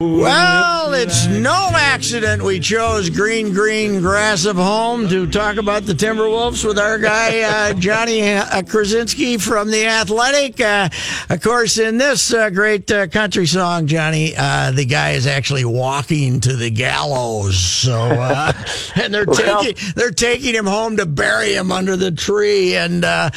Well, it's no accident we chose green, green grass of home to talk about the Timberwolves with our guy uh, Johnny uh, Krawczynski from the Athletic. Uh, of course, in this uh, great uh, country song, Johnny, uh, the guy is actually walking to the gallows. So, uh, and they're Well- taking they're taking him home to bury him under the tree. And uh,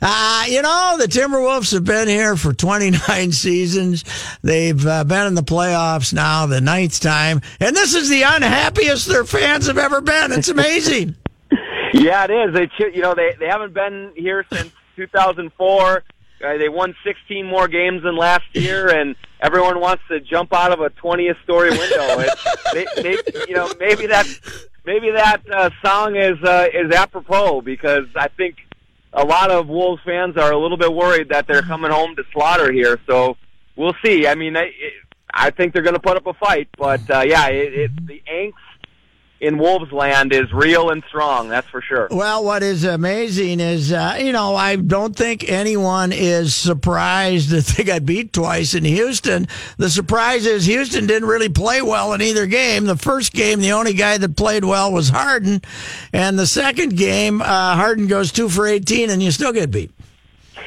uh, you know, the Timberwolves have been here for 29 seasons. They've uh, been in the playoffs now, the ninth time, and this is the unhappiest their fans have ever been. It's amazing. Yeah, it is. They, ch- you know, they they haven't been here since 2004. Uh, they won 16 more games than last year, and everyone wants to jump out of a 20th story window. It, they, they, you know, maybe that maybe that uh, song is uh, is apropos because I think a lot of Wolves fans are a little bit worried that they're coming home to slaughter here. So we'll see. I mean, I, it, I think they're going to put up a fight, but uh, yeah, it, it, the angst in Wolves land is real and strong. That's for sure. Well, what is amazing is, uh, you know, I don't think anyone is surprised that they got beat twice in Houston. The surprise is Houston didn't really play well in either game. The first game, the only guy that played well was Harden. And the second game, uh, Harden goes two for 18 and you still get beat.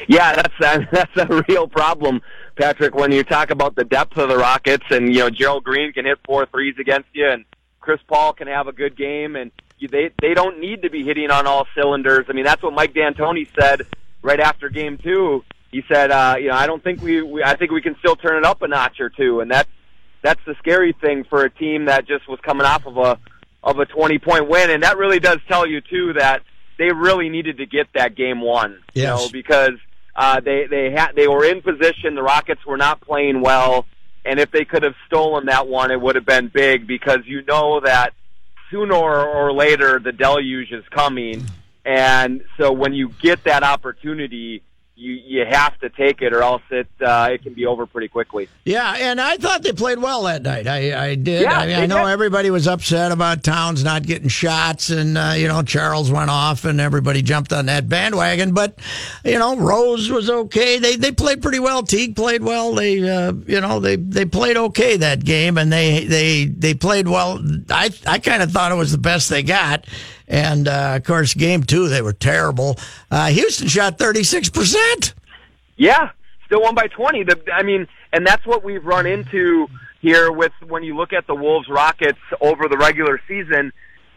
Yeah, that's that's a real problem, Patrick. When you talk about the depth of the Rockets, and you know Gerald Green can hit four threes against you, and Chris Paul can have a good game, and you, they they don't need to be hitting on all cylinders. I mean, that's what Mike D'Antoni said right after Game Two. He said, uh, you know, I don't think we, we I think we can still turn it up a notch or two, and that's that's the scary thing for a team that just was coming off of a of a 20 point win, and that really does tell you too that they really needed to get that game one. You know, because uh, they they had they were in position. The Rockets were not playing well, and if they could have stolen that one, it would have been big because you know that sooner or later the deluge is coming, and so when you get that opportunity, you you have to take it, or else it uh, it can be over pretty quickly. Yeah, and I thought they played well that night. I, I did. Yeah, I mean, I know did. everybody was upset about Towns not getting shots, and uh, you know Charles went off, and everybody jumped on that bandwagon. But you know Rose was okay. They they played pretty well. Teague played well. They uh, you know they they played okay that game, and they they they played well. I I kind of thought it was the best they got. And uh, of course, game two they were terrible. Uh, Houston shot thirty six percent. Yeah, still won by 20. The, I mean, and that's what we've run into here with when you look at the Wolves Rockets over the regular season.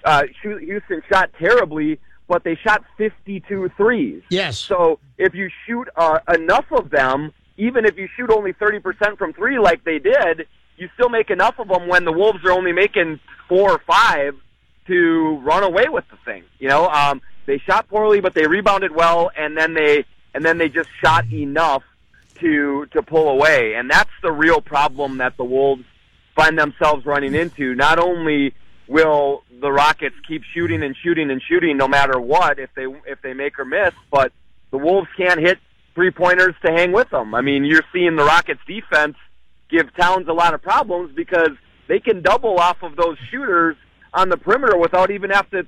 Uh, Houston shot terribly, but they shot 52 threes. Yes. So if you shoot uh, enough of them, even if you shoot only 30% from three like they did, you still make enough of them when the Wolves are only making four or five to run away with the thing. You know, um, they shot poorly, but they rebounded well, and then they and then they just shot enough to to pull away, and that's the real problem that the Wolves find themselves running into. Not only will the Rockets keep shooting and shooting and shooting no matter what if they if they make or miss, but the Wolves can't hit three pointers to hang with them. I mean, you're seeing the Rockets defense give Towns a lot of problems because they can double off of those shooters on the perimeter without even have to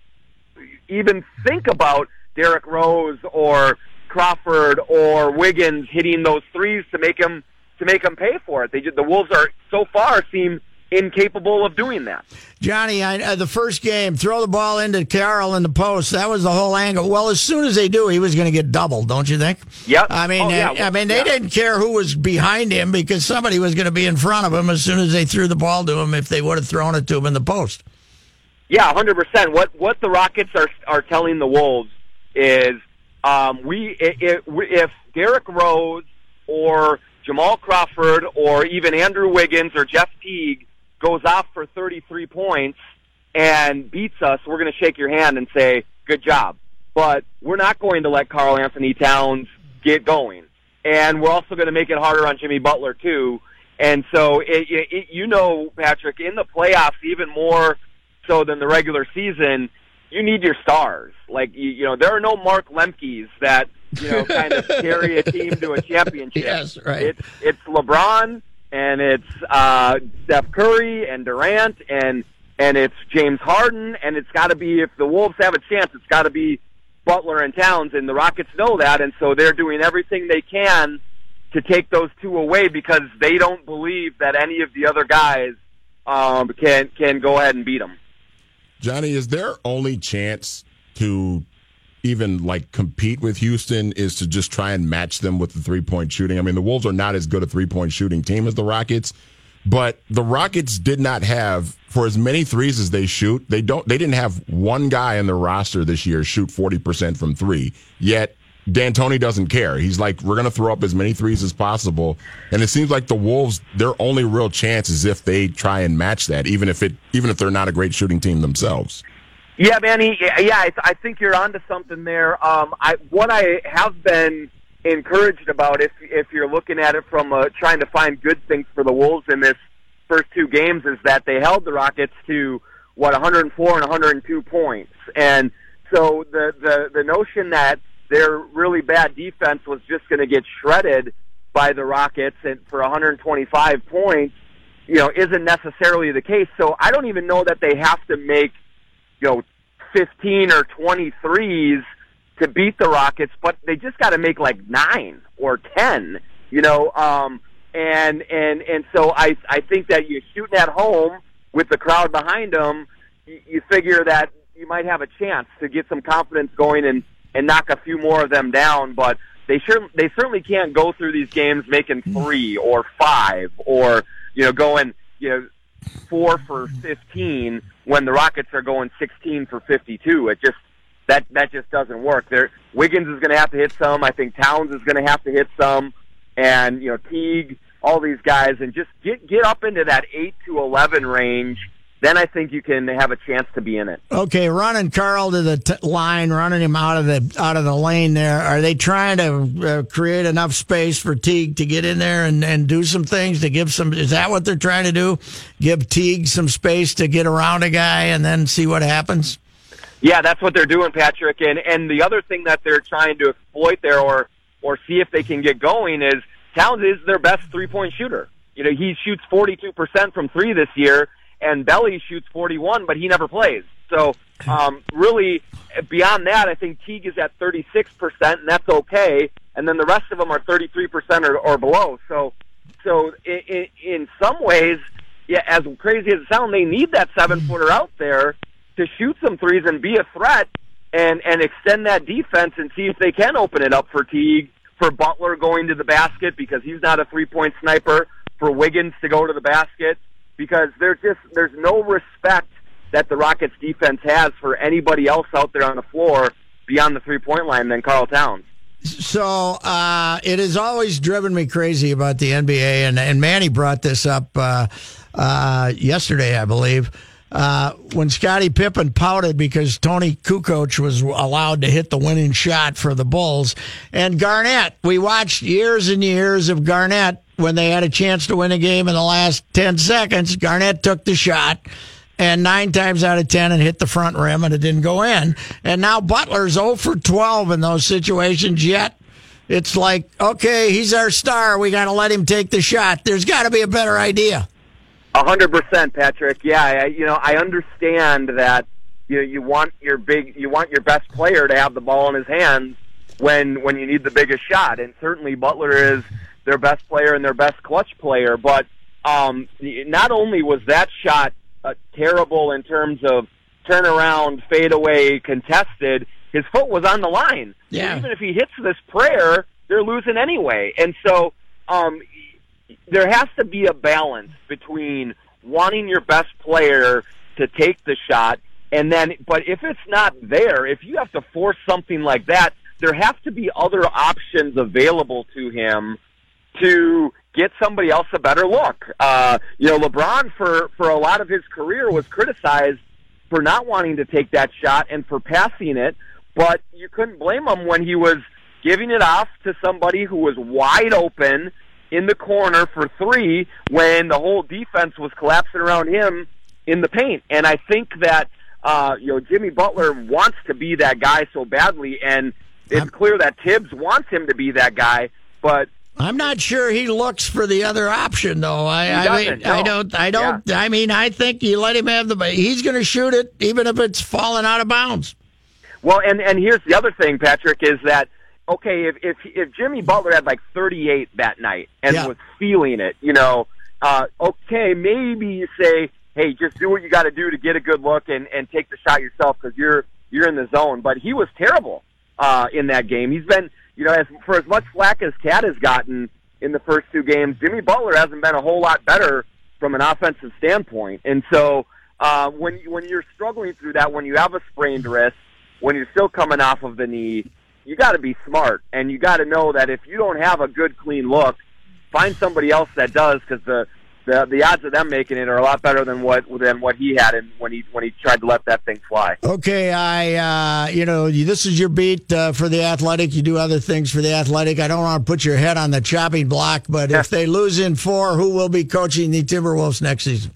even think about Derrick Rose or Crawford or Wiggins hitting those threes to make him to make them pay for it. They just, the Wolves are so far seem incapable of doing that. Johnny, I, uh, the first game, throw the ball into Karl in the post. That was the whole angle. Well, as soon as they do, he was going to get doubled, don't you think? Yep. I mean, Oh, yeah. uh, I mean, they Yeah. didn't care who was behind him because somebody was going to be in front of him as soon as they threw the ball to him. If they would have thrown it to him in the post. Yeah, hundred percent. What what the Rockets are are telling the Wolves is um, we if, if Derrick Rose or Jamal Crawford or even Andrew Wiggins or Jeff Teague goes off for thirty three points and beats us, we're going to shake your hand and say good job. But we're not going to let Karl Anthony Towns get going, and we're also going to make it harder on Jimmy Butler too. And so, it, it, you know, Patrick, in the playoffs, even more so than the regular season, you need your stars. Like you, you know, there are no Mark Lemke's that you know kind of carry a team to a championship. Yes, right. It's it's LeBron and it's uh, Steph Curry and Durant and and it's James Harden and it's got to be if the Wolves have a chance, it's got to be Butler and Towns and the Rockets know that and so they're doing everything they can to take those two away because they don't believe that any of the other guys um, can can go ahead and beat them. Johnny, is their only chance to even like compete with Houston is to just try and match them with the three point shooting? I mean, the Wolves are not as good a three point shooting team as the Rockets, but the Rockets did not have for as many threes as they shoot. They don't. They didn't have one guy in the roster this year shoot forty percent from three. Yet D'Antoni doesn't care. He's like, we're going to throw up as many threes as possible. And it seems like the Wolves, their only real chance is if they try and match that, even if it, even if they're not a great shooting team themselves. Yeah, Manny. Yeah, I, I think you're onto something there. Um, I what I have been encouraged about, if if you're looking at it from uh, trying to find good things for the Wolves in this first two games, is that they held the Rockets to what 104 and 102 points, and so the the the notion that their really bad defense was just going to get shredded by the Rockets and for 125 points, you know, isn't necessarily the case. So I don't even know that they have to make you know, 15 or 23s to beat the Rockets, but they just got to make like nine or 10, you know, um, and, and, and so I, I think that you're shooting at home with the crowd behind them, you, you figure that you might have a chance to get some confidence going and, and knock a few more of them down, but they sure, they certainly can't go through these games making mm. three or five or, you know, going, you know, four for 15 when the Rockets are going 16 for 52. It just that that just doesn't work. There, Wiggins is going to have to hit some. I think Towns is going to have to hit some, and you know Teague, all these guys, and just get get up into that eight to 11 range. Then I think you can have a chance to be in it. Okay, running Karl to the t- line, running him out of the out of the lane. There, are they trying to uh, create enough space for Teague to get in there and, and do some things to give some? Is that what they're trying to do? Give Teague some space to get around a guy and then see what happens. Yeah, that's what they're doing, Patrick. And and the other thing that they're trying to exploit there, or or see if they can get going, is Towns is their best three point shooter. You know, he shoots forty two percent from three this year, and Belly shoots forty one, but he never plays. So um, really, beyond that, I think Teague is at thirty six percent, and that's okay. And then the rest of them are thirty three percent or or below. So so in, in some ways, yeah, as crazy as it sounds, they need that seven footer out there to shoot some threes and be a threat and and extend that defense and see if they can open it up for Teague, for Butler going to the basket because he's not a three point sniper, for Wiggins to go to the basket because there's just there's no respect that the Rockets defense has for anybody else out there on the floor beyond the three point line than Karl Towns. So uh, it has always driven me crazy about the NBA, and, and Manny brought this up uh, uh, yesterday, I believe. Uh, when Scottie Pippen pouted because Toni Kukoc was allowed to hit the winning shot for the Bulls, and Garnett, we watched years and years of Garnett when they had a chance to win a game in the last ten seconds. Garnett took the shot and nine times out of ten it hit the front rim and it didn't go in. And now Butler's 0 for 12 in those situations yet. It's like, okay, he's our star. We got to let him take the shot. There's got to be a better idea. A hundred percent, Patrick. Yeah, I, you know, I understand that you know you want your big, you want your best player to have the ball in his hands when when you need the biggest shot, and certainly Butler is their best player and their best clutch player. But um, not only was that shot uh, terrible in terms of turnaround, fadeaway, contested, his foot was on the line. Yeah. So even if he hits this prayer, they're losing anyway. And so um, there has to be a balance between wanting your best player to take the shot and then but if it's not there if you have to force something like that there have to be other options available to him to get somebody else a better look uh you know lebron for for a lot of his career was criticized for not wanting to take that shot and for passing it but you couldn't blame him when he was giving it off to somebody who was wide open in the corner for three when the whole defense was collapsing around him in the paint. And I think that uh, you know Jimmy Butler wants to be that guy so badly, and it's I'm- clear that Thibs wants him to be that guy. But I'm not sure he looks for the other option, though. I, I mean, doesn't, I don't, I don't. I mean, I think you let him have the. He's going to shoot it, even if it's falling out of bounds. Well, and and here's the other thing, Patrick, is that okay if if if Jimmy Butler had like 38 that night and Yeah. was feeling it, you know, uh, okay, maybe you say, hey, just do what you got to do to get a good look and and take the shot yourself because you're you're in the zone. But he was terrible uh, in that game. He's been, you know, as for as much slack as Cat has gotten in the first two games, Jimmy Butler hasn't been a whole lot better from an offensive standpoint. And so uh, when when you're struggling through that, when you have a sprained wrist, when you're still coming off of the knee, you got to be smart and you got to know that if you don't have a good clean look, find somebody else that does because the, the the odds of them making it are a lot better than what than what he had in, when he when he tried to let that thing fly. Okay, I, uh, you know, this is your beat uh, for the Athletic. You do other things for the Athletic. I don't want to put your head on the chopping block, but if they lose in four, who will be coaching the Timberwolves next season?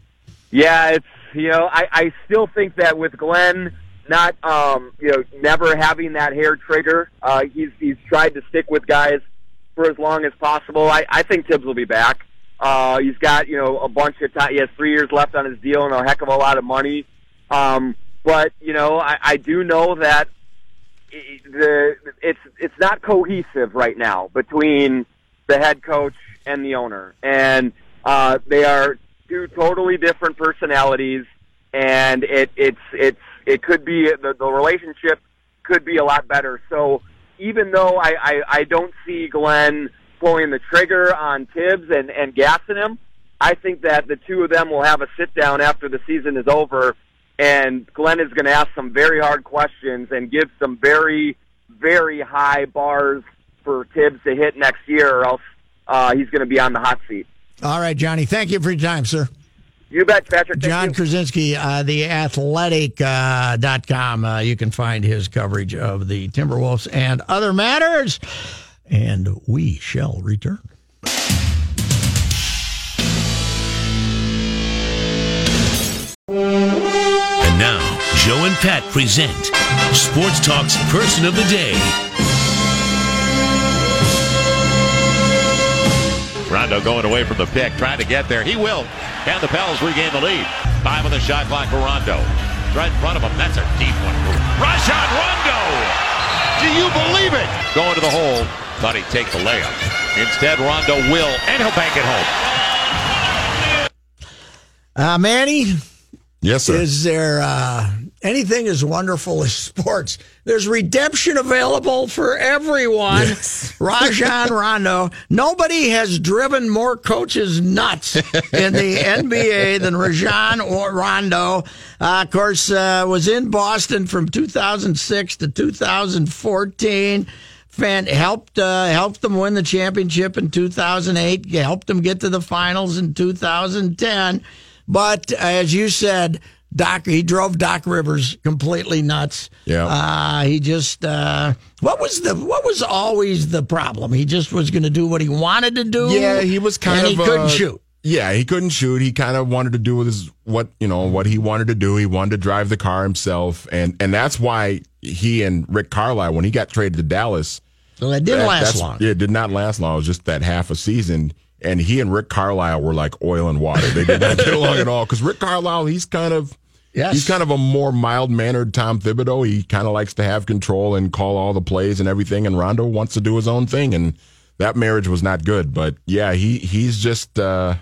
Yeah, it's you know I I still think that with Glen not um you know never having that hair trigger, uh, he's he's tried to stick with guys for as long as possible. I I think Thibs will be back. Uh, he's got you know a bunch of time. He has three years left on his deal and a heck of a lot of money. Um, but you know I, I do know that the it's it's not cohesive right now between the head coach and the owner, and uh, they are two totally different personalities, and it it's it's it could be the, the relationship could be a lot better. So even though I, I I don't see Glen pulling the trigger on Thibs and and gassing him, I think that the two of them will have a sit down after the season is over, and Glen is going to ask some very hard questions and give some very very high bars for Thibs to hit next year, or else uh, he's going to be on the hot seat. All right, Johnny. Thank you for your time, sir. You bet, Patrick. Thank John you. Krawczynski, uh, the athletic uh, dot com. Uh, you can find his coverage of the Timberwolves and other matters. And we shall return. And now, Joe and Pat present Sports Talk's Person of the Day. Rondo going away from the pick, trying to get there. He will. And the Pels regain the lead. Five on the shot clock for Rondo. Right in front of him. That's a deep one. Rajon Rondo! Do you believe it? Going to the hole. Thought he'd take the layup. Instead, Rondo will, and he'll bank it home. Uh, Manny, Yes, sir. is there uh, anything as wonderful as sports? There's redemption available for everyone. Rajon Rondo. Nobody has driven more coaches nuts in the NBA than Rajon or Rondo. Uh, of course, uh, was in Boston from 2006 to 2014. Fan helped uh, helped them win the championship in 2008. Helped them get to the finals in 2010. But as you said, Doc, he drove Doc Rivers completely nuts. Yeah. Uh, he just uh, what was the what was always the problem? He just was going to do what he wanted to do. Yeah, he was kind and of he couldn't uh, shoot. Yeah, he couldn't shoot. He kind of wanted to do his what you know what he wanted to do. He wanted to drive the car himself, and and that's why he and Rick Carlisle, when he got traded to Dallas, So that didn't that- last long. Yeah, it did not last long. It was just that half a season. And he and Rick Carlisle were like oil and water. They did not get along at all. Because Rick Carlisle, he's kind of Yes. he's kind of a more mild mannered Tom Thibodeau. He kind of likes to have control and call all the plays and everything. And Rondo wants to do his own thing. And that marriage was not good. But yeah, he he's just uh,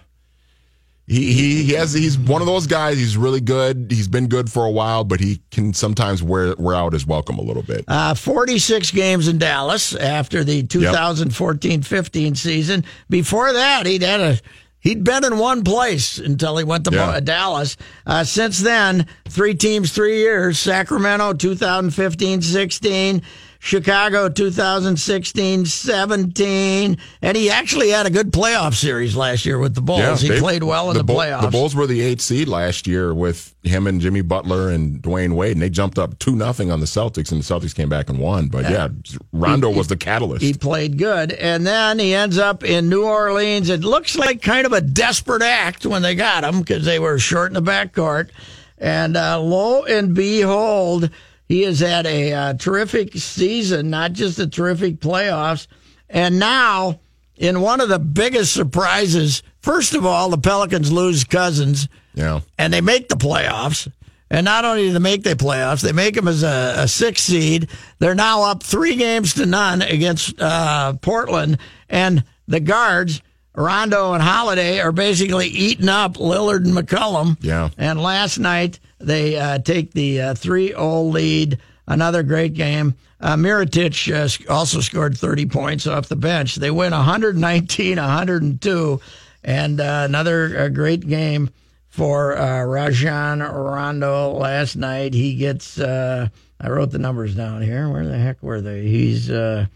he, he he has he's one of those guys. He's really good. He's been good for a while, but he can sometimes wear wear out his welcome a little bit. Uh, 46 games in Dallas after the 2014-15 season. Before that, he'd had a he'd been in one place until he went to Yeah. Dallas. Uh, since then, three teams, three years: Sacramento 2015-16. Chicago 2016-17 and he actually had a good playoff series last year with the Bulls. he they- played well in the, Bull- playoffs. The Bulls were the eighth seed last year with him and Jimmy Butler and Dwyane Wade, and they jumped up two nothing on the Celtics, and the Celtics came back and won. But yeah, Rondo was the catalyst. He played good. And then he ends up in New Orleans. It looks like kind of a desperate act when they got him because they were short in the backcourt. And uh, lo and behold, he has had a uh, terrific season, not just a terrific playoffs. And now, in one of the biggest surprises, first of all, the Pelicans lose Cousins yeah, and they make the playoffs. And not only do they make the playoffs, they make them as a, a six seed. They're now up three games to none against uh, Portland, and the guards, Rondo and Holiday, are basically eating up Lillard and McCollum. Yeah. And last night they uh, take the uh, 3-0 lead. Another great game. Uh, Mirotic uh, also scored 30 points off the bench. They win 119 102. And uh, another uh, great game for uh, Rajon Rondo last night. He gets, uh, I wrote the numbers down here. Where the heck were they? He's, uh,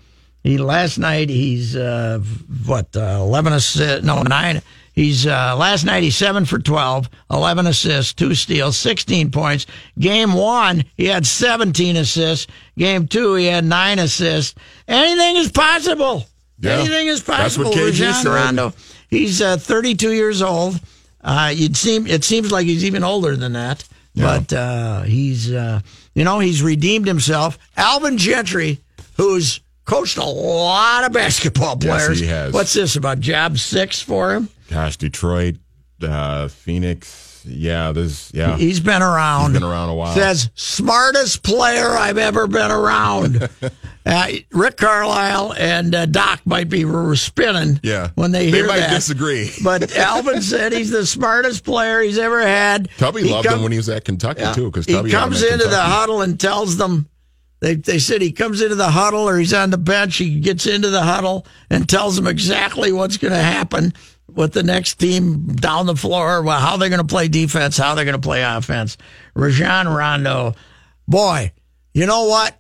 he last night he's uh, what uh, eleven assists? No, nine. He's uh, last night he's seven for 12, 11 assists, two steals, sixteen points. Game one he had seventeen assists. Game two he had nine assists. Anything is possible. Yeah. Anything is That's possible. what KG Rajon. Rondo. He's uh, 32 years old. Uh, you'd seem it seems like he's even older than that. Yeah. But uh, he's uh, you know he's redeemed himself. Alvin Gentry, who's coached a lot of basketball players. Yes, he has. What's this about job six for him? gosh, Detroit, uh, Phoenix, yeah, this, yeah, He's been around. He's been around a while. Says smartest player I've ever been around. uh, Rick Carlisle and uh, Doc might be spinning. Yeah. when they They hear might that. disagree. But Alvin said he's the smartest player he's ever had. Tubby He loved come- him when he was at Kentucky Yeah. too, because he Tubby had him comes into the huddle and tells them. They, they said he comes into the huddle or he's on the bench. He gets into the huddle and tells them exactly what's going to happen with the next team down the floor, how they're going to play defense, how they're going to play offense. Rajon Rondo, boy, you know what?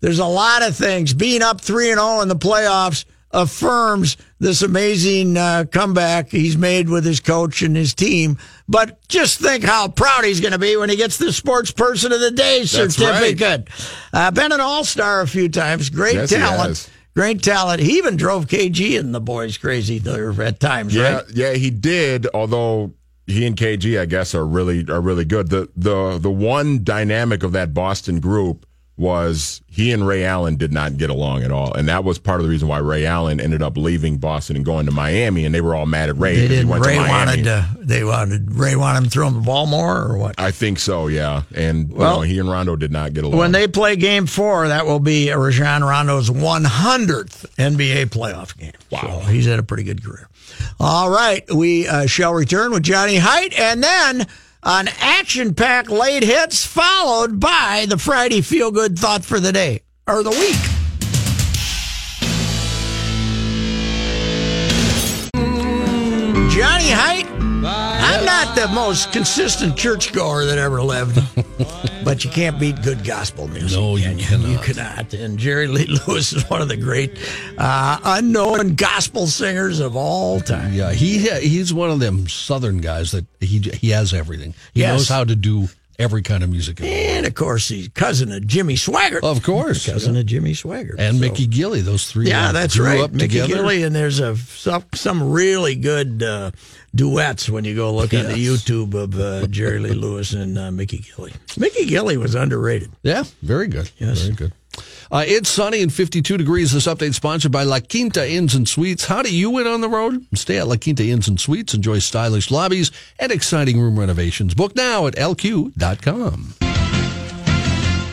There's a lot of things. Being up 3 and 0 in the playoffs affirms this amazing uh, comeback he's made with his coach and his team. But just think how proud he's going to be when he gets the Sports Person of the Day That's right. certificate. Uh, been an All Star a few times. Great Yes, talent. Great talent. He even drove KG and the boys crazy there at times, Yeah, right? yeah, he did. Although he and KG, I guess, are really are really good. The the the one dynamic of that Boston group was he and Ray Allen did not get along at all, and that was part of the reason why Ray Allen ended up leaving Boston and going to Miami, and they were all mad at Ray. They because he didn't. went Ray to Miami. wanted to. They wanted Ray wanted him to throw him the ball more or what? I think so, yeah. And Well- you know, he and Rondo did not get along. When they play Game Four, that will be Rajon Rondo's 100th NBA playoff game. Wow. So he's had a pretty good career. All right, we uh, shall return with Johnny Height, and then an action-packed late hits, followed by the Friday feel-good thought for the day or the week. Johnny Height. Not the most consistent churchgoer that ever lived, but you can't beat good gospel music. No, you can cannot. You cannot. And Jerry Lee Lewis is one of the great uh, unknown gospel singers of all time. Yeah, he he's one of them Southern guys that he he has everything. He Yes. knows how to do every kind of music. And of course, he's cousin of Jimmy Swaggart. Of course, cousin of Jimmy Swaggart. and So- Mickey Gilley. Those three. Yeah, that's grew right. Up Mickey together. Gilley, and there's a some, some really good uh, duets when you go look on the YouTube of uh, Jerry Lee Lewis and uh, Mickey Gilley. Mickey Gilley was underrated. Yeah, very good. Yes. Very good. Uh, it's sunny and 52 degrees. This update sponsored by La Quinta Inns and Suites. How do you win on the road? Stay at La Quinta Inns and Suites. Enjoy stylish lobbies and exciting room renovations. Book now at lq.com.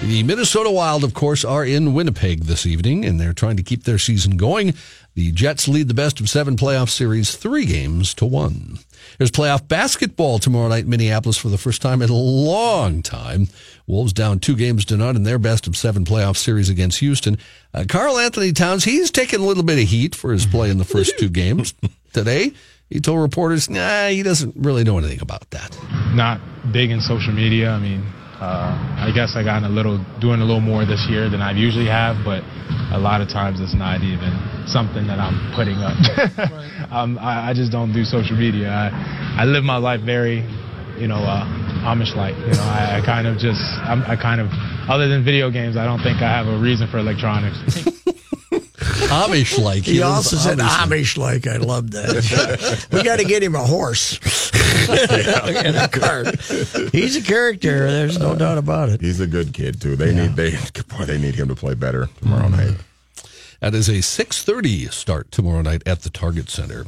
The Minnesota Wild, of course, are in Winnipeg this evening, and they're trying to keep their season going. The Jets lead the best of seven playoff series three games to one. There's playoff basketball tomorrow night in Minneapolis for the first time in a long time. Wolves down two games to none in their best of seven playoff series against Houston. Uh, Karl Anthony Towns, he's taken a little bit of heat for his play in the first two games today. He told reporters, nah, he doesn't really know anything about that. Not big in social media. I mean, uh, I guess I got a little doing a little more this year than I usually have, but a lot of times it's not even something that I'm putting up. um, I, I, just don't do social media. I, I live my life very, you know, uh, Amish-like. You know, I, I kind of just, I'm, I kind of, other than video games, I don't think I have a reason for electronics. Amish like. He, he also said Amish like. I love that. we got to get him a horse and a cart. He's a character. There's no doubt about it. He's a good kid too. They yeah. need they boy, they need him to play better tomorrow mm-hmm. night. That is a 6:30 start tomorrow night at the Target Center.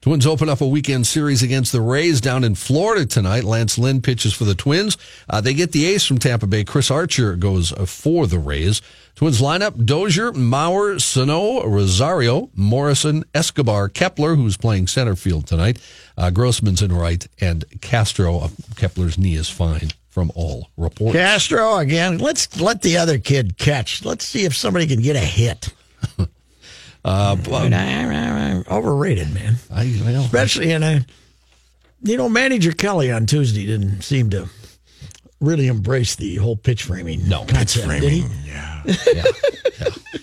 Twins open up a weekend series against the Rays down in Florida tonight. Lance Lynn pitches for the Twins. Uh, they get the ace from Tampa Bay. Chris Archer goes uh, for the Rays. Twins lineup Dozier, Mauer, Sano, Rosario, Morrison, Escobar, Kepler, who's playing center field tonight. Uh, Grossman's in right, and Castro. Uh, Kepler's knee is fine from all reports. Castro again. Let's let the other kid catch. Let's see if somebody can get a hit. Uh, overrated, man. I, well, Especially in a, you know, manager Kelly on Tuesday didn't seem to really embrace the whole pitch framing. No, pitch framing. Yeah. yeah. yeah.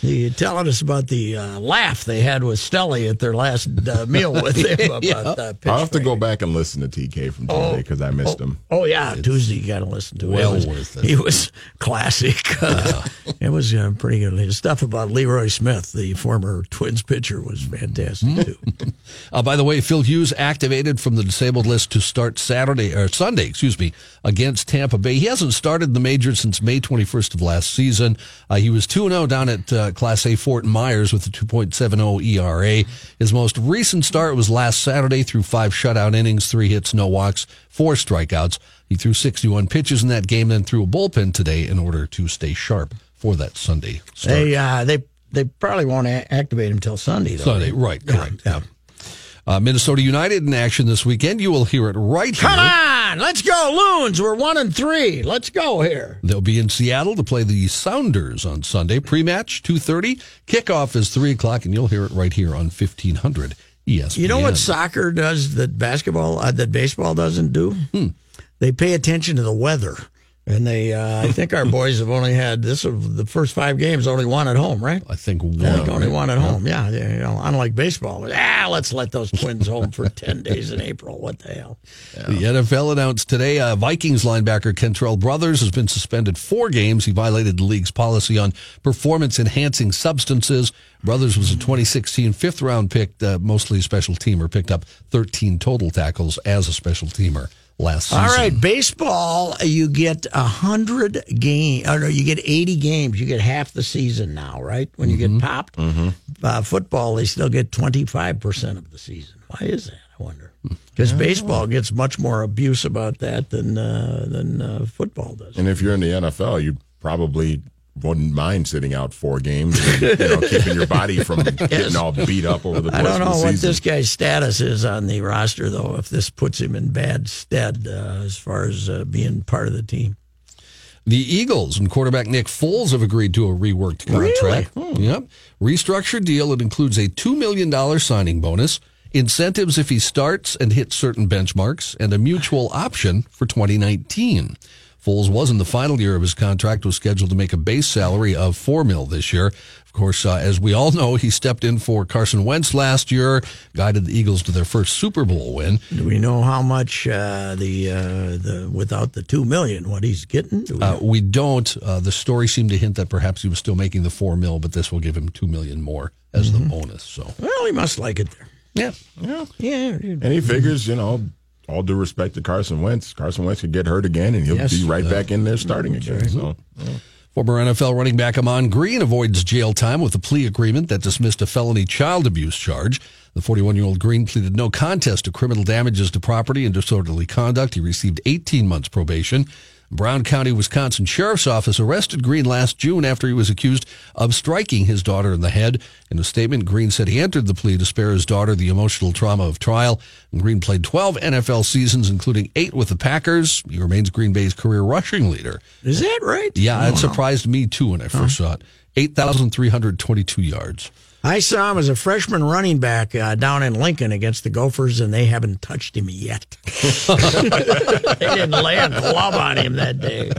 You telling us about the uh, laugh they had with Stelly at their last uh, meal with him about yeah. uh, I'll have to go back and listen to TK from Tuesday because oh, I missed oh, him. Oh yeah, it's Tuesday you got to listen to well it. Well worth it. He was classic. Uh, it was uh, pretty good. The stuff about Leroy Smith, the former Twins pitcher, was fantastic too. Uh, by the way, Phil Hughes activated from the disabled list to start Saturday or Sunday, excuse me, against Tampa Bay. He hasn't started the major since May 21st of last season. Uh, he was 2 0 down at Class A Fort Myers with a 2.70 ERA. His most recent start was last Saturday through five shutout innings, three hits, no walks, four strikeouts. He threw 61 pitches in that game, then threw a bullpen today in order to stay sharp for that Sunday start. They, uh, they, they probably won't activate him until Sunday, though. Sunday, right, correct. Yeah. yeah. Uh, Minnesota United in action this weekend. You will hear it right here. Come on, let's go, Loons. We're one and three. Let's go here. They'll be in Seattle to play the Sounders on Sunday. Pre-match two thirty. Kickoff is three o'clock, and you'll hear it right here on fifteen hundred ESPN. You know what soccer does that basketball uh, that baseball doesn't do? Hmm. They pay attention to the weather. And they, uh, I think our boys have only had this of the first five games, only one at home, right? I think one. I think only one at home. Yeah, you know, unlike baseball, ah, let's let those Twins home for ten days in April. What the hell? Yeah. The NFL announced today uh, Vikings linebacker Kentrell Brothers has been suspended four games. He violated the league's policy on performance enhancing substances. Brothers was a 2016 fifth round pick, uh, mostly a special teamer, picked up 13 total tackles as a special teamer last season. All right, baseball, you get a hundred game. Oh no, you get eighty games. You get half the season now, right? When you mm-hmm. get popped. Mm-hmm. Uh, football, they still get twenty five percent of the season. Why is that? I wonder. Because baseball gets much more abuse about that than uh, than uh, football does. And if you're in the NFL, you probably wouldn't mind sitting out four games, and, you know, keeping your body from yes. getting all beat up over the course I don't know what this guy's status is on the roster, though. If this puts him in bad stead uh, as far as uh, being part of the team. The Eagles and quarterback Nick Foles have agreed to a reworked contract. Really? Hmm. Yep. Restructured deal. It includes a $2 million signing bonus, incentives if he starts and hits certain benchmarks, and a mutual option for 2019. Foles was in the final year of his contract, was scheduled to make a base salary of four mil this year. Of course, uh, as we all know, he stepped in for Carson Wentz last year, guided the Eagles to their first Super Bowl win. Do we know how much uh, the uh, the without the two million what he's getting? Do we, uh, we, don't. Uh, the story seemed to hint that perhaps he was still making the four mil, but this will give him two million more as mm-hmm. the bonus. So, well, he must like it there. Yeah, yeah, yeah. And he figures, you know all due respect to Carson Wentz, Carson Wentz could get hurt again, and he'll yes, be right uh, back in there starting again. Right. So. Yeah. Former NFL running back Ahman Green avoids jail time with a plea agreement that dismissed a felony child abuse charge. The 41 year old Green pleaded no contest to criminal damages to property and disorderly conduct. He received 18 months probation. Brown County, Wisconsin Sheriff's Office arrested Green last June after he was accused of striking his daughter in the head. In a statement, Green said he entered the plea to spare his daughter the emotional trauma of trial. Green played 12 NFL seasons, including eight with the Packers. He remains Green Bay's career rushing leader. Is that right? Yeah, it surprised me too when I first saw it. 8,322 yards. I saw him as a freshman running back uh, down in Lincoln against the Gophers, and they haven't touched him yet. they didn't lay a glove on him that day.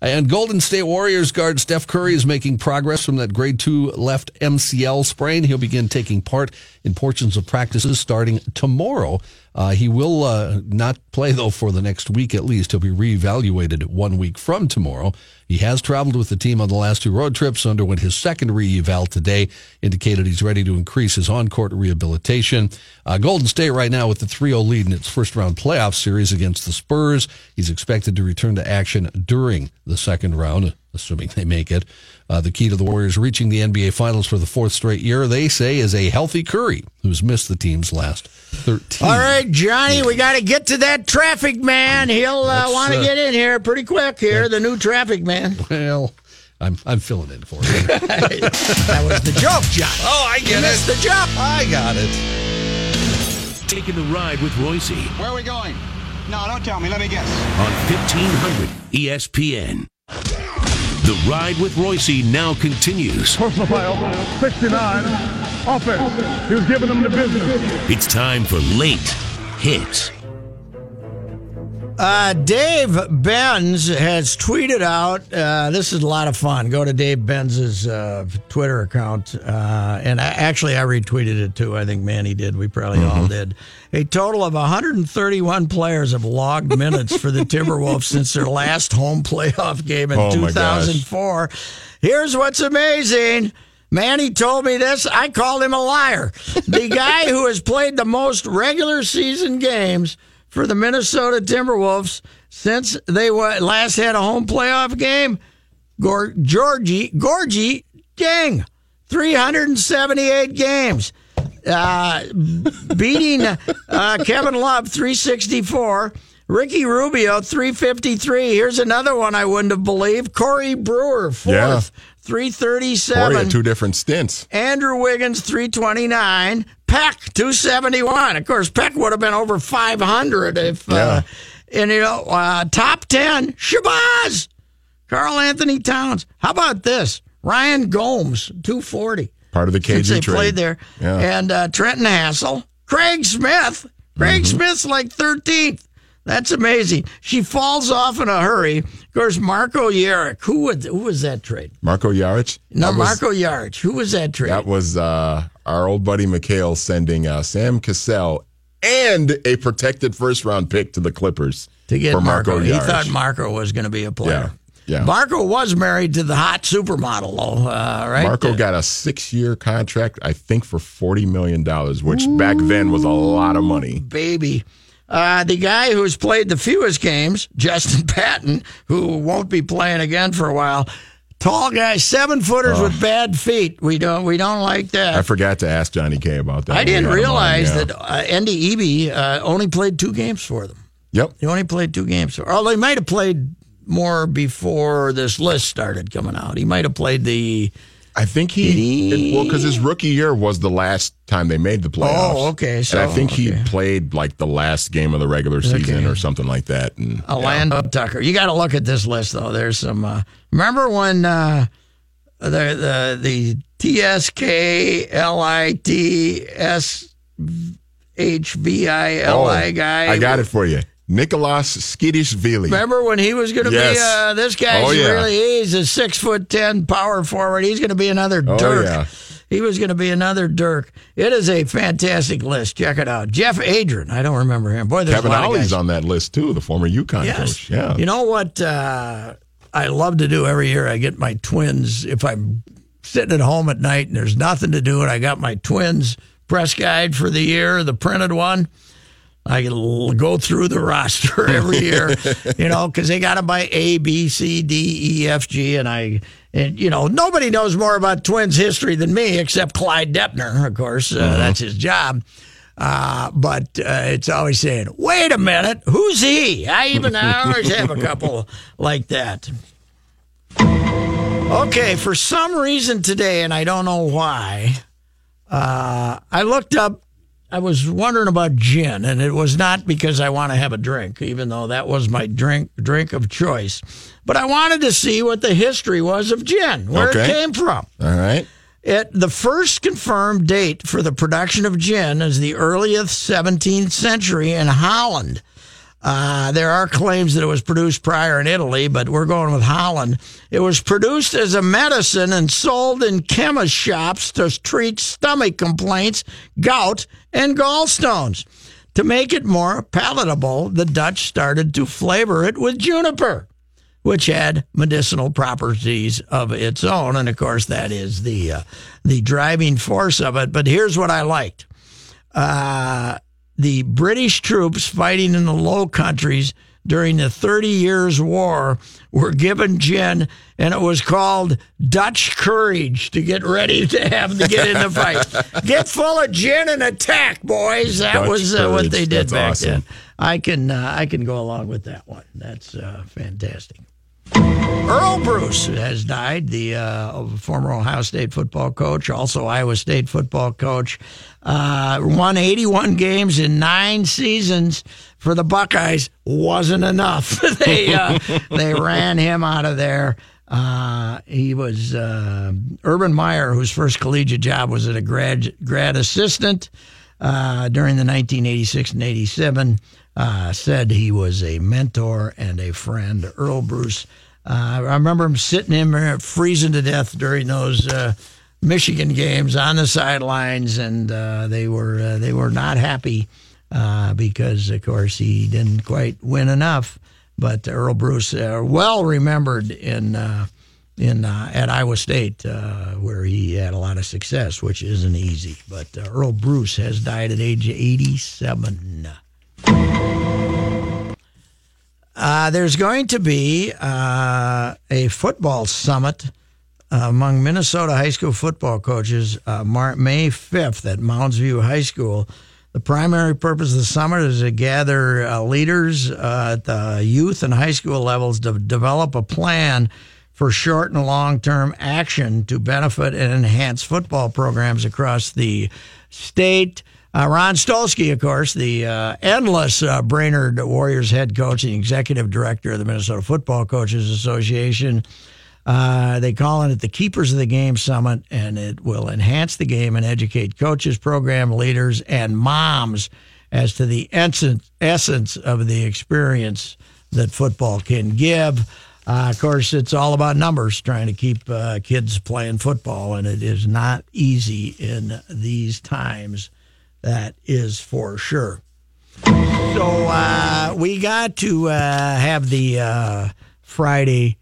And Golden State Warriors guard Steph Curry is making progress from that grade two left MCL sprain. He'll begin taking part in portions of practices starting tomorrow. Uh, he will uh, not play, though, for the next week at least. He'll be reevaluated one week from tomorrow. He has traveled with the team on the last two road trips, underwent his second re-eval today, indicated he's ready to increase his on-court rehabilitation. Uh, Golden State right now with the 3-0 lead in its first-round playoff series against the Spurs. He's expected to return to action during the second round, assuming they make it. Uh, the key to the Warriors reaching the NBA Finals for the fourth straight year, they say, is a healthy Curry, who's missed the team's last 13. All right, Johnny, we got to get to that traffic man. He'll uh, want to uh, get in here pretty quick here, the new traffic man. Well, I'm, I'm filling in for you. that was the joke, John. Oh, I You get missed it. the joke. I got it. Taking the ride with Royce Where are we going? No, don't tell me. Let me guess. on 1500 ESPN. The ride with Royce now continues. Personal foul, 69, offense. He was giving them the business. It's time for late hits. Uh, Dave Benz has tweeted out. Uh, this is a lot of fun. Go to Dave Benz's uh, Twitter account, uh, and I, actually I retweeted it too. I think Manny did. We probably Mm-hmm. all did. A total of 131 players have logged minutes for the Timberwolves since their last home playoff game in Oh, my gosh. 2004. Here's what's amazing. Manny told me this. I called him a liar. The guy who has played the most regular season games for the Minnesota Timberwolves since they last had a home playoff game, Gor- Georgie Gorgui Dieng, 378 games. Uh, beating uh, Kevin Love 364, Ricky Rubio 353. Here's another one I wouldn't have believed. Corey Brewer fourth, Yeah. 337. Boy, had two different stints. Andrew Wiggins, 329. Pek, 271. Of course, Pek would have been over 500 if, uh, and you know, uh, top 10, Shabazz, Karl Anthony Towns. How about this? Ryan Gomes, 240. Part of the KG they trade. played there. Yeah. And uh, Trenton Hassell, Craig Smith. Craig Mm-hmm. Smith's like 13th. That's amazing. She falls off in a hurry. Of course, Marco Jaric. Who would, who was that trade? Marco Jaric? No, That was- Marco Jaric. Who was that trade? That was uh, our old buddy McHale sending uh, Sam Cassell and a protected first round pick to the Clippers to get for Marco. Marco. He thought Marco was going to be a player. Yeah, yeah. Marco was married to the hot supermodel, though, uh, right? Marco got a six year contract, I think, for $40 million, which back then was a lot of money. baby. Uh, the guy who's played the fewest games, Justin Patton, who won't be playing again for a while. Tall guy, seven footers with bad feet. We don't we don't like that. I forgot to ask Johnny K about that. I didn't had him on, realize yeah. that uh, Ndudi Ebi uh, only played two games for them. Yep. He only played two games. For, although he might have played more before this list started coming out. He might have played the. I think he, it- well, because his rookie year was the last time they made the playoffs. Oh, okay, so, and I think he played like the last game of the regular season Okay. or something like that. And Orlando Tucker. You got to look at this list though. There's some. Uh, remember when uh, the the the T S K L I T S H V I L I Oh, guy. I got it for you. Nikoloz Tskitishvili. Remember when he was going to Yes. be uh, this guy? Oh, yeah. really he's a six foot ten power forward. He's going to be another Oh, Dirk. yeah. He was going to be another Dirk. It is a fantastic list. Check it out. Jeff Adrien. I don't remember him. Boy, there's Kevin a lot of Ollie's on that list too, the former UConn Yes. coach. Yeah. You know what uh, I love to do every year? I get my twins. If I'm sitting at home at night and there's nothing to do, and I got my twins press guide for the year, the printed one. I go through the roster every year, you know, because they got to buy A, B, C, D, E, F, G, and I, and you know, nobody knows more about Twins history than me, except Clyde Doepner, of course. Uh, That's his job. Uh, but uh, it's always saying, "Wait a minute, who's he?" I even I always have a couple like that. Okay, for some reason today, and I don't know why, uh, I looked up. I was wondering about gin, and it was not because I want to have a drink, even though that was my drink drink of choice. But I wanted to see what the history was of gin, where Okay. it came from. All right. It, the first confirmed date for the production of gin is the earliest 17th century in Holland. Uh, there are claims that it was produced prior in Italy, but we're going with Holland. It was produced as a medicine and sold in chemist shops to treat stomach complaints, gout, and gallstones. To make it more palatable, the Dutch started to flavor it with juniper which had medicinal properties of its own, and of course that is the uh, the driving force of it. But here's what I liked: uh, the British troops fighting in the Low Countries during the Thirty Years' War were given gin, and it was called Dutch Courage to get ready to have to get in the fight. get full of gin and attack, boys. That Dutch was uh, what they did That's back awesome. then. I can uh, I can go along with that one. That's uh, fantastic. Earle Bruce has died, the uh, former Ohio State football coach, also Iowa State football coach. Uh, won 81 games in nine seasons for the Buckeyes. Wasn't enough. they uh, they ran him out of there. Uh, he was uh, Urban Meyer, whose first collegiate job was as a grad grad assistant uh, during the 1986 and 87. Uh, said he was a mentor and a friend. Earle Bruce. Uh, I remember him sitting in there freezing to death during those uh, Michigan games on the sidelines, and uh, they were uh, they were not happy uh, because, of course, he didn't quite win enough. But Earle Bruce, well remembered in in uh, at Iowa State, uh, where he had a lot of success, which isn't easy. But uh, Earle Bruce has died at age 87. Uh, there's going to be uh, a football summit among Minnesota high school football coaches uh, May 5th at Mounds View High School. The primary purpose of the summit is to gather uh, leaders uh, at the youth and high school levels to develop a plan for short and long term action to benefit and enhance football programs across the state. Uh, Ron Stolski, of course, the uh, endless uh, Brainerd Warriors head coach and executive director of the Minnesota Football Coaches Association. Uh, they call it the Keepers of the Game Summit, and it will enhance the game and educate coaches, program leaders, and moms as to the essence, essence of the experience that football can give. Uh, of course, it's all about numbers, trying to keep uh, kids playing football, and it is not easy in these times. That is for sure. So uh, we got to uh, have the uh, Friday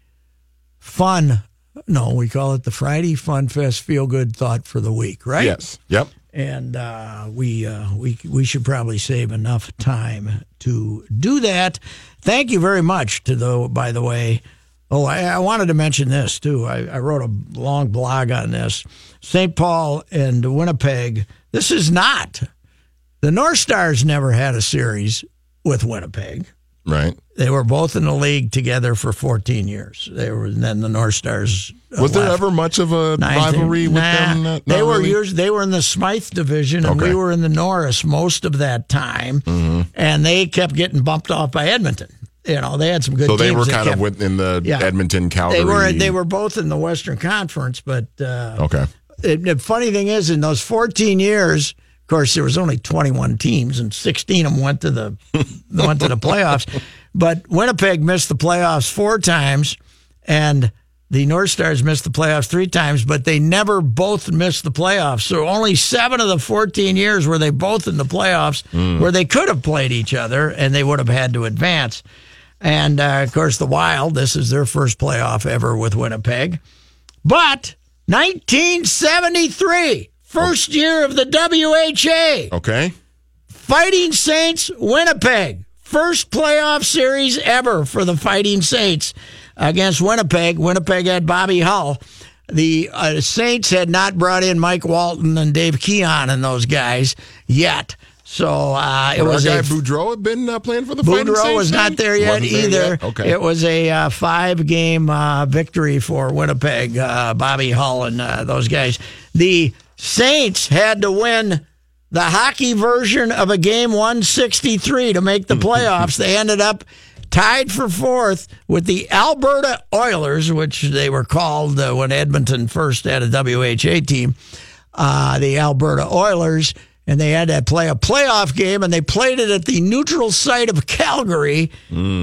fun. No, we call it the Friday Fun Fest Feel Good Thought for the week, right? Yes. Yep. and uh, we uh, we we should probably save enough time to do that. Thank you very much to the. By the way, oh, I, I wanted to mention this too. I, I wrote a long blog on this. St. Paul and Winnipeg. This is not the North Stars. Never had a series with Winnipeg. Right. They were both in the league together for 14 years. They were and then the North Stars. uh, Was there left. ever much of a Ninth rivalry with Nah, them? Not- they not were really? yours. They were in the Smythe division, and we were in the Norris most of that time. Mm-hmm. And they kept getting bumped off by Edmonton. You know, they had some good. So they were kind kept- of within the Yeah. Edmonton Calgary. They were. They were both in the Western Conference, but uh, Okay. The funny thing is, in those 14 years, of course, there was only 21 teams, and 16 of them went to the went to the playoffs. But Winnipeg missed the playoffs four times, and the North Stars missed the playoffs three times, but they never both missed the playoffs. So only seven of the 14 years were they both in the playoffs, where they could have played each other, and they would have had to advance. And uh, of course, the Wild. This is their first playoff ever with Winnipeg. But 1973, first year of the WHA, Okay. Fighting Saints, Winnipeg. First playoff series ever for the Fighting Saints against Winnipeg. Winnipeg had Bobby Hull. The uh, Saints had not brought in Mike Walton and Dave Keon and those guys yet. So uh, it Would was our guy a Boudreau had been uh, playing for the Boudreau was not there yet Wasn't there either. yet? Okay. It was a uh, five game uh, victory for Winnipeg, uh, Bobby Hull and uh, those guys. The Saints had to win the hockey version of a game 163 to make the playoffs. they ended up tied for fourth with the Alberta Oilers, which they were called uh, when Edmonton first had a WHA team, uh, the Alberta Oilers. And they had to play a playoff game, and they played it at the neutral site of Calgary.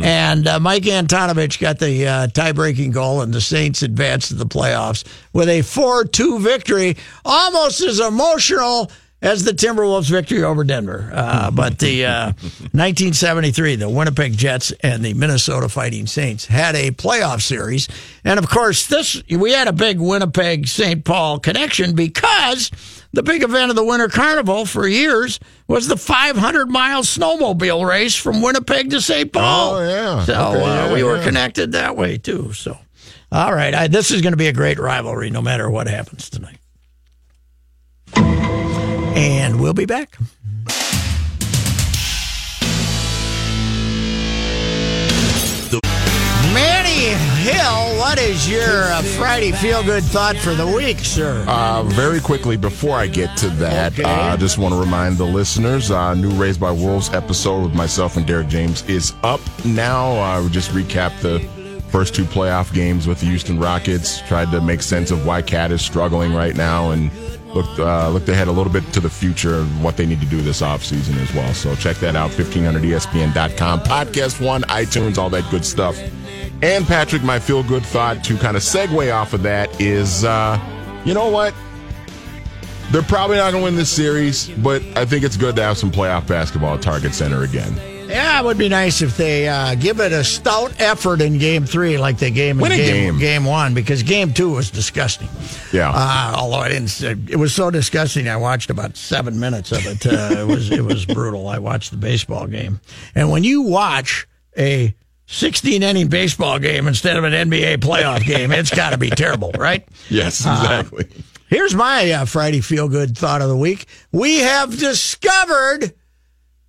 And uh, Mike Antonovich got the uh, tie-breaking goal, and the Saints advanced to the playoffs with a 4-2 victory, almost as emotional as the Timberwolves' victory over Denver. Uh, but the uh, 1973, the Winnipeg Jets and the Minnesota Fighting Saints had a playoff series, and of course, this we had a big Winnipeg St. Paul connection because the big event of the Winter Carnival for years was the 500 mile snowmobile race from Winnipeg to St. Paul. Oh, yeah. So Okay, uh, yeah, we were yeah. connected that way too. So, all right, I, this is going to be a great rivalry, no matter what happens tonight. And we'll be back. Manny Hill, what is your uh, Friday feel good thought for the week, sir? Uh, very quickly, before I get to that, Okay. uh, I just want to remind the listeners uh, new Raised by Wolves episode with myself and Derek James is up now. Uh, we just recap the first two playoff games with the Houston Rockets, tried to make sense of why KAT is struggling right now, and looked, uh, looked ahead a little bit to the future of what they need to do this offseason as well. So check that out, 1500ESPN.com, Podcast One, iTunes, all that good stuff. And Patrick, my feel good thought to kind of segue off of that is, uh, you know what? They're probably not going to win this series, but I think it's good to have some playoff basketball at Target Center again. Yeah, it would be nice if they uh, give it a stout effort in Game Three, like they gave in a game, game. One, because Game Two was disgusting. Yeah. Uh, although I didn't, it was so disgusting. I watched about seven minutes of it. Uh, it was it was brutal. I watched the baseball game, and when you watch a 16 inning baseball game instead of an NBA playoff game, it's got to be terrible, right? yes, Uh, exactly. Here's my uh, Friday feel good thought of the week. We have discovered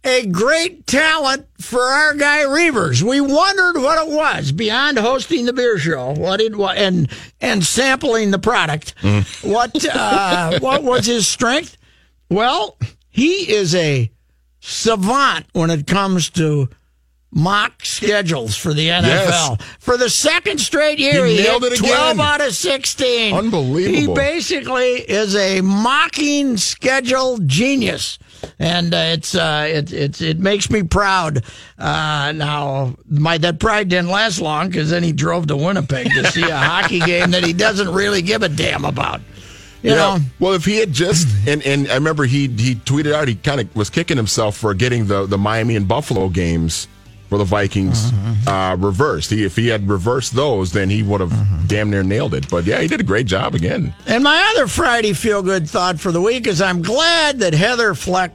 a great talent for our guy Reavers. We wondered what it was beyond hosting the beer show, what it was, and and sampling the product. What uh, what was his strength? Well, he is a savant when it comes to mock schedules for the NFL. Yes. For the second straight year, He he, nailed hit it 12 again. out of 16. Unbelievable. He basically is a mocking schedule genius. And uh, it's uh, it, it it makes me proud. Uh, now, my that pride didn't last long because then he drove to Winnipeg to see a hockey game that he doesn't really give a damn about. You know, Well, if he had just and, and I remember he he tweeted out he kind of was kicking himself for getting the the Miami and Buffalo games for the Vikings uh, reversed. He if he had reversed those, then he would have damn near nailed it. But yeah, he did a great job again. And my other Friday feel good thought for the week is I'm glad that Heather Fleck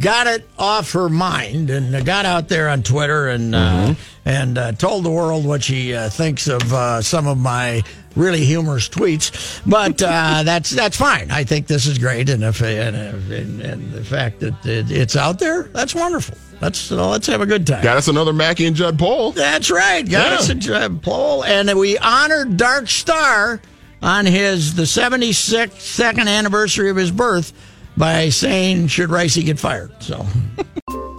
got it off her mind and got out there on Twitter and uh, and uh, told the world what she uh, thinks of uh, some of my really humorous tweets. But uh, that's that's fine. I think this is great, and if and, and, and the fact that it, it's out there, that's wonderful. Let's uh, let's have a good time. Got us another Mackey and Judd poll. That's right. Got Yeah. us a uh, poll, and we honored Dark Star on his the 76th second anniversary of his birth by saying, "Should Reusse get fired?" So